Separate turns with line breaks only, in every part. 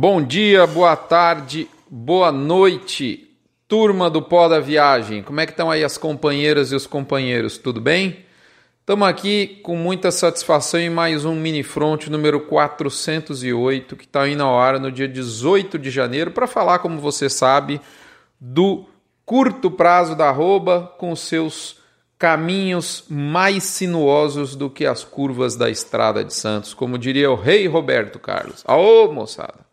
Bom dia, boa tarde, boa noite, turma do Pó da Viagem. Como é que estão aí as companheiras e os companheiros? Tudo bem? Estamos aqui com muita satisfação em mais um mini front número 408 que está indo ao ar no dia 18 de janeiro para falar, como você sabe, do curto prazo da arroba com seus caminhos mais sinuosos do que as curvas da estrada de Santos, como diria o rei Roberto Carlos. Aô, moçada!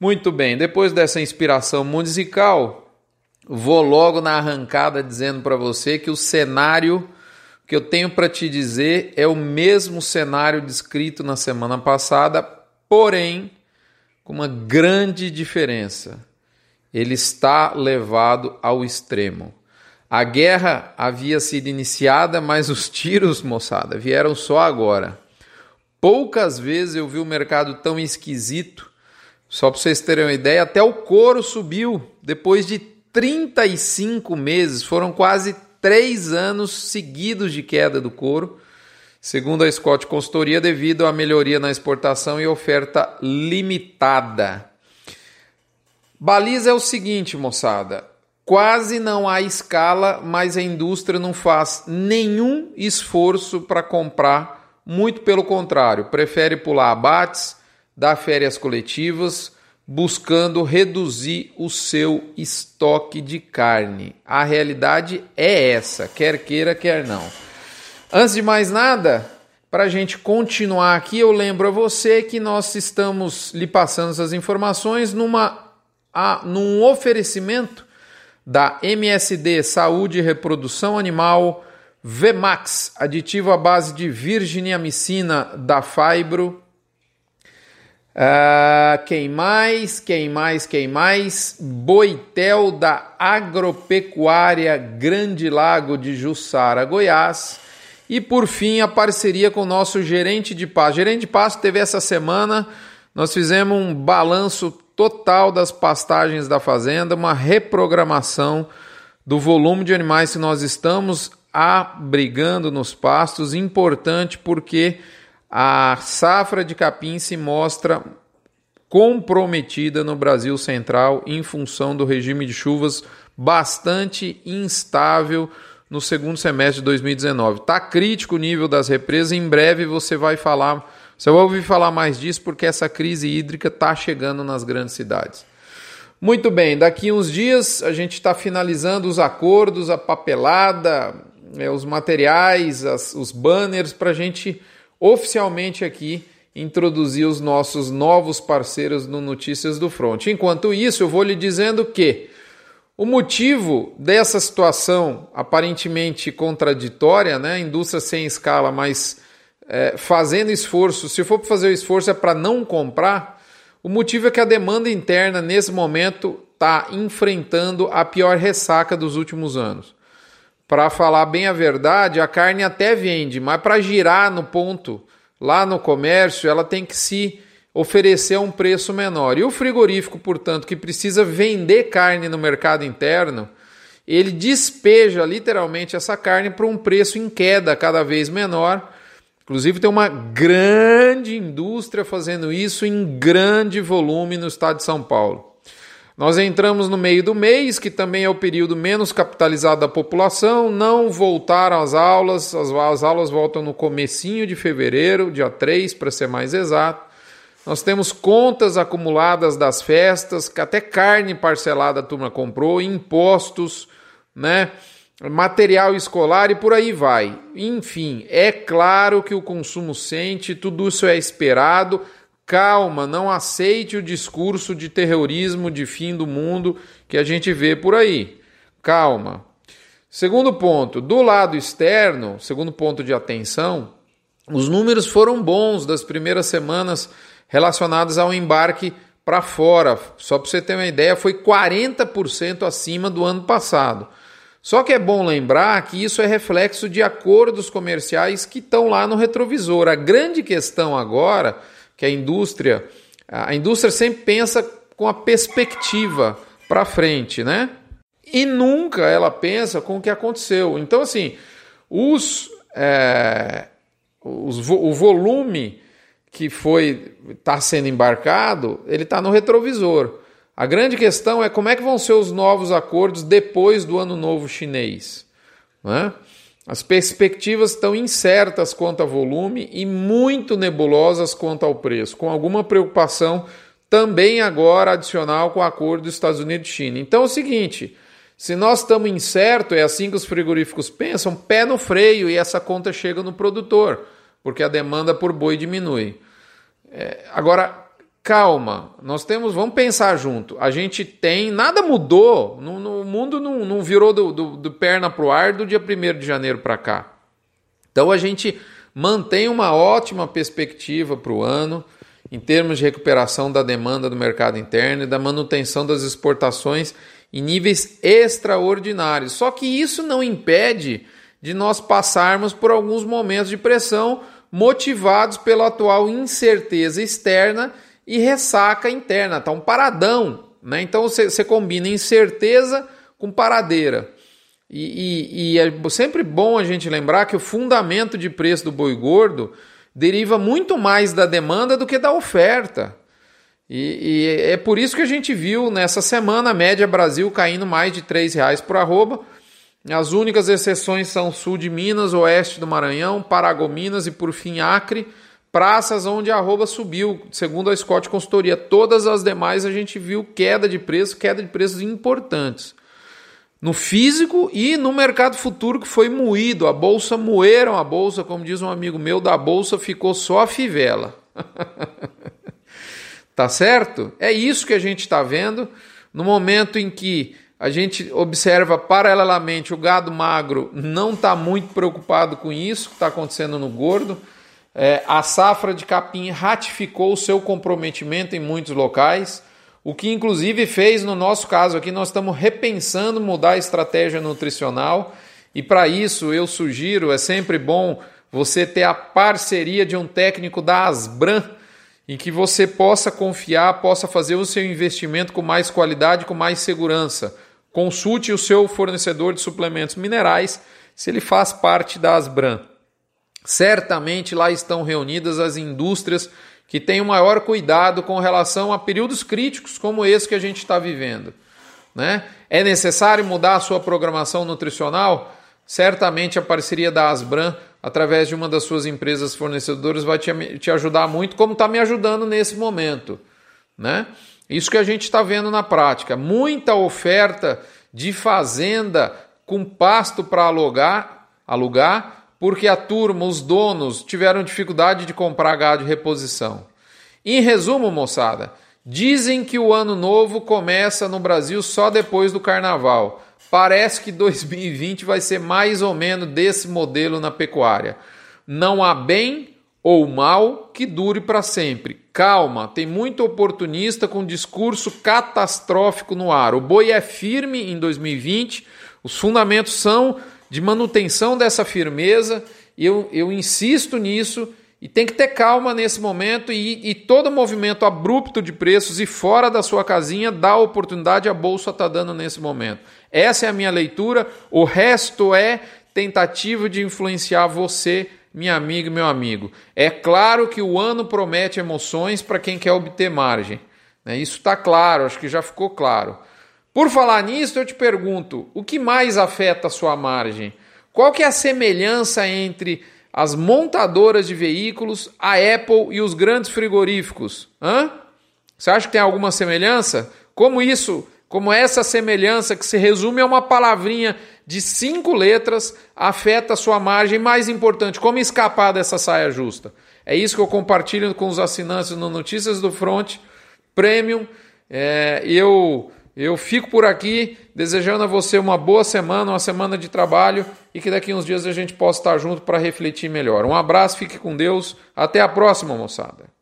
Muito bem, depois dessa inspiração musical, vou logo na arrancada dizendo para você que o cenário que eu tenho para te dizer é o mesmo cenário descrito na semana passada, porém com uma grande diferença. Ele está levado ao extremo. A guerra havia sido iniciada, mas os tiros, moçada, vieram só agora. Poucas vezes eu vi o mercado tão esquisito só para vocês terem uma ideia, até o couro subiu depois de 35 meses, foram quase três anos seguidos de queda do couro, segundo a Scott Consultoria, devido à melhoria na exportação e oferta limitada. Baliza é o seguinte, moçada. Quase não há escala, mas a indústria não faz nenhum esforço para comprar, muito pelo contrário, prefere pular abates, dar férias coletivas, buscando reduzir o seu estoque de carne. A realidade é essa, quer queira, quer não. Antes de mais nada, para a gente continuar aqui, eu lembro a você que nós estamos lhe passando essas informações numa, a, num oferecimento da MSD Saúde e Reprodução Animal Vmax, aditivo à base de virginiamicina da Fibro Uh, quem mais? Quem mais? Quem mais? Boitel da Agropecuária Grande Lago de Jussara, Goiás. E por fim, a parceria com o nosso gerente de pasto. Gerente de pasto teve essa semana, nós fizemos um balanço total das pastagens da fazenda, uma reprogramação do volume de animais que nós estamos abrigando nos pastos, importante porque a safra de capim se mostra comprometida no Brasil Central em função do regime de chuvas bastante instável no segundo semestre de 2019. Está crítico o nível das represas, em breve você vai falar, você vai ouvir falar mais disso porque essa crise hídrica está chegando nas grandes cidades. Muito bem, daqui uns dias a gente está finalizando os acordos, a papelada, é, os materiais, os banners para a gente oficialmente aqui introduzir os nossos novos parceiros no Notícias do Front. Enquanto isso, eu vou lhe dizendo que o motivo dessa situação aparentemente contraditória, né? Indústria sem escala, mas é, fazendo esforço, se for para fazer o esforço é para não comprar, o motivo é que a demanda interna nesse momento está enfrentando a pior ressaca dos últimos anos. Para falar bem a verdade, a carne até vende, mas para girar no ponto lá no comércio, ela tem que se oferecer a um preço menor. E o frigorífico, portanto, que precisa vender carne no mercado interno, ele despeja literalmente essa carne para um preço em queda cada vez menor. Inclusive, tem uma grande indústria fazendo isso em grande volume no estado de São Paulo. Nós entramos no meio do mês, que também é o período menos capitalizado da população, não voltaram às aulas, as, as aulas voltam no comecinho de fevereiro, dia 3 para ser mais exato. Nós temos contas acumuladas das festas, que até carne parcelada a turma comprou, impostos, né? material escolar e por aí vai. Enfim, é claro que o consumo sente, tudo isso é esperado calma, não aceite o discurso de terrorismo, de fim do mundo que a gente vê por aí. Calma. Segundo ponto, do lado externo, segundo ponto de atenção, os números foram bons das primeiras semanas relacionados ao embarque para fora. Só para você ter uma ideia, foi 40% acima do ano passado. Só que é bom lembrar que isso é reflexo de acordos comerciais que estão lá no retrovisor. A grande questão agora que a indústria, a indústria sempre pensa com a perspectiva para frente, né? E nunca ela pensa com o que aconteceu. Então, assim, os, é, os o volume que foi está sendo embarcado, ele está no retrovisor. A grande questão é como é que vão ser os novos acordos depois do ano novo chinês. Né? As perspectivas estão incertas quanto ao volume e muito nebulosas quanto ao preço, com alguma preocupação também agora adicional com o acordo dos Estados Unidos e China. Então é o seguinte, se nós estamos incerto, é assim que os frigoríficos pensam, pé no freio e essa conta chega no produtor, porque a demanda por boi diminui. É, agora, calma, nós temos, vamos pensar junto. A gente tem, nada mudou, no, no mundo não, não virou do, do, do perna para o ar do dia 1 de janeiro para cá. Então a gente mantém uma ótima perspectiva para o ano em termos de recuperação da demanda do mercado interno e da manutenção das exportações em níveis extraordinários. Só que isso não impede de nós passarmos por alguns momentos de pressão motivados pela atual incerteza externa e ressaca interna. Tá um paradão, né? Então você, combina incerteza com paradeira. E, e, e, é sempre bom a gente lembrar que o fundamento de preço do boi gordo deriva muito mais da demanda do que da oferta. E, e, é por isso que a gente viu nessa semana a média Brasil caindo mais de R$ reais por arroba. As únicas exceções são sul de Minas, oeste do Maranhão, Paragominas e por fim Acre, praças onde a arroba subiu, segundo a Scott Consultoria. Todas as demais a gente viu queda de preço, queda de preços importantes no físico e no mercado futuro que foi moído. A bolsa moeram a bolsa, como diz um amigo meu, da bolsa ficou só a fivela. tá certo? É isso que a gente está vendo no momento em que a gente observa paralelamente o gado magro não está muito preocupado com isso que está acontecendo no gordo. É, a safra de capim ratificou o seu comprometimento em muitos locais. O que inclusive fez no nosso caso aqui, nós estamos repensando mudar a estratégia nutricional e para isso eu sugiro, é sempre bom você ter a parceria de um técnico da Asbran em que você possa confiar, possa fazer o seu investimento com mais qualidade, com mais segurança. Consulte o seu fornecedor de suplementos minerais se ele faz parte da Asbran. Certamente lá estão reunidas as indústrias que tenham maior cuidado com relação a períodos críticos como esse que a gente está vivendo. Né? É necessário mudar a sua programação nutricional? Certamente a parceria da Asbran, através de uma das suas empresas fornecedoras, vai te, te ajudar muito, como está me ajudando nesse momento. Né? Isso que a gente está vendo na prática. Muita oferta de fazenda com pasto para alugar, alugar porque a turma, os donos, tiveram dificuldade de comprar gado de reposição. Em resumo, moçada, dizem que o ano novo começa no Brasil só depois do carnaval. Parece que 2020 vai ser mais ou menos desse modelo na pecuária. Não há bem ou mal que dure para sempre. Calma, tem muito oportunista com discurso catastrófico no ar. O boi é firme em 2020, os fundamentos são de manutenção dessa firmeza. Eu, eu insisto nisso e tem que ter calma nesse momento e, e, todo movimento abrupto de preços e fora da sua casinha dá oportunidade, a bolsa está dando nesse momento. Essa é a minha leitura, o resto é tentativa de influenciar você, minha amiga e meu amigo. É claro que o ano promete emoções para quem quer obter margem. Né? Isso está claro, acho que já ficou claro. Por falar nisso, eu te pergunto, o que mais afeta a sua margem? Qual que é a semelhança entre as montadoras de veículos, a Apple e os grandes frigoríficos? Hã? Você acha que tem alguma semelhança? Como isso, como essa semelhança que se resume a uma palavrinha de cinco letras afeta a sua margem mais importante? Como escapar dessa saia justa? É isso que eu compartilho com os assinantes no Notícias do Front Premium. É, eu eu fico por aqui desejando a você uma boa semana, uma semana de trabalho e que daqui uns dias a gente possa estar junto para refletir melhor. Um abraço, fique com Deus. Até a próxima, moçada.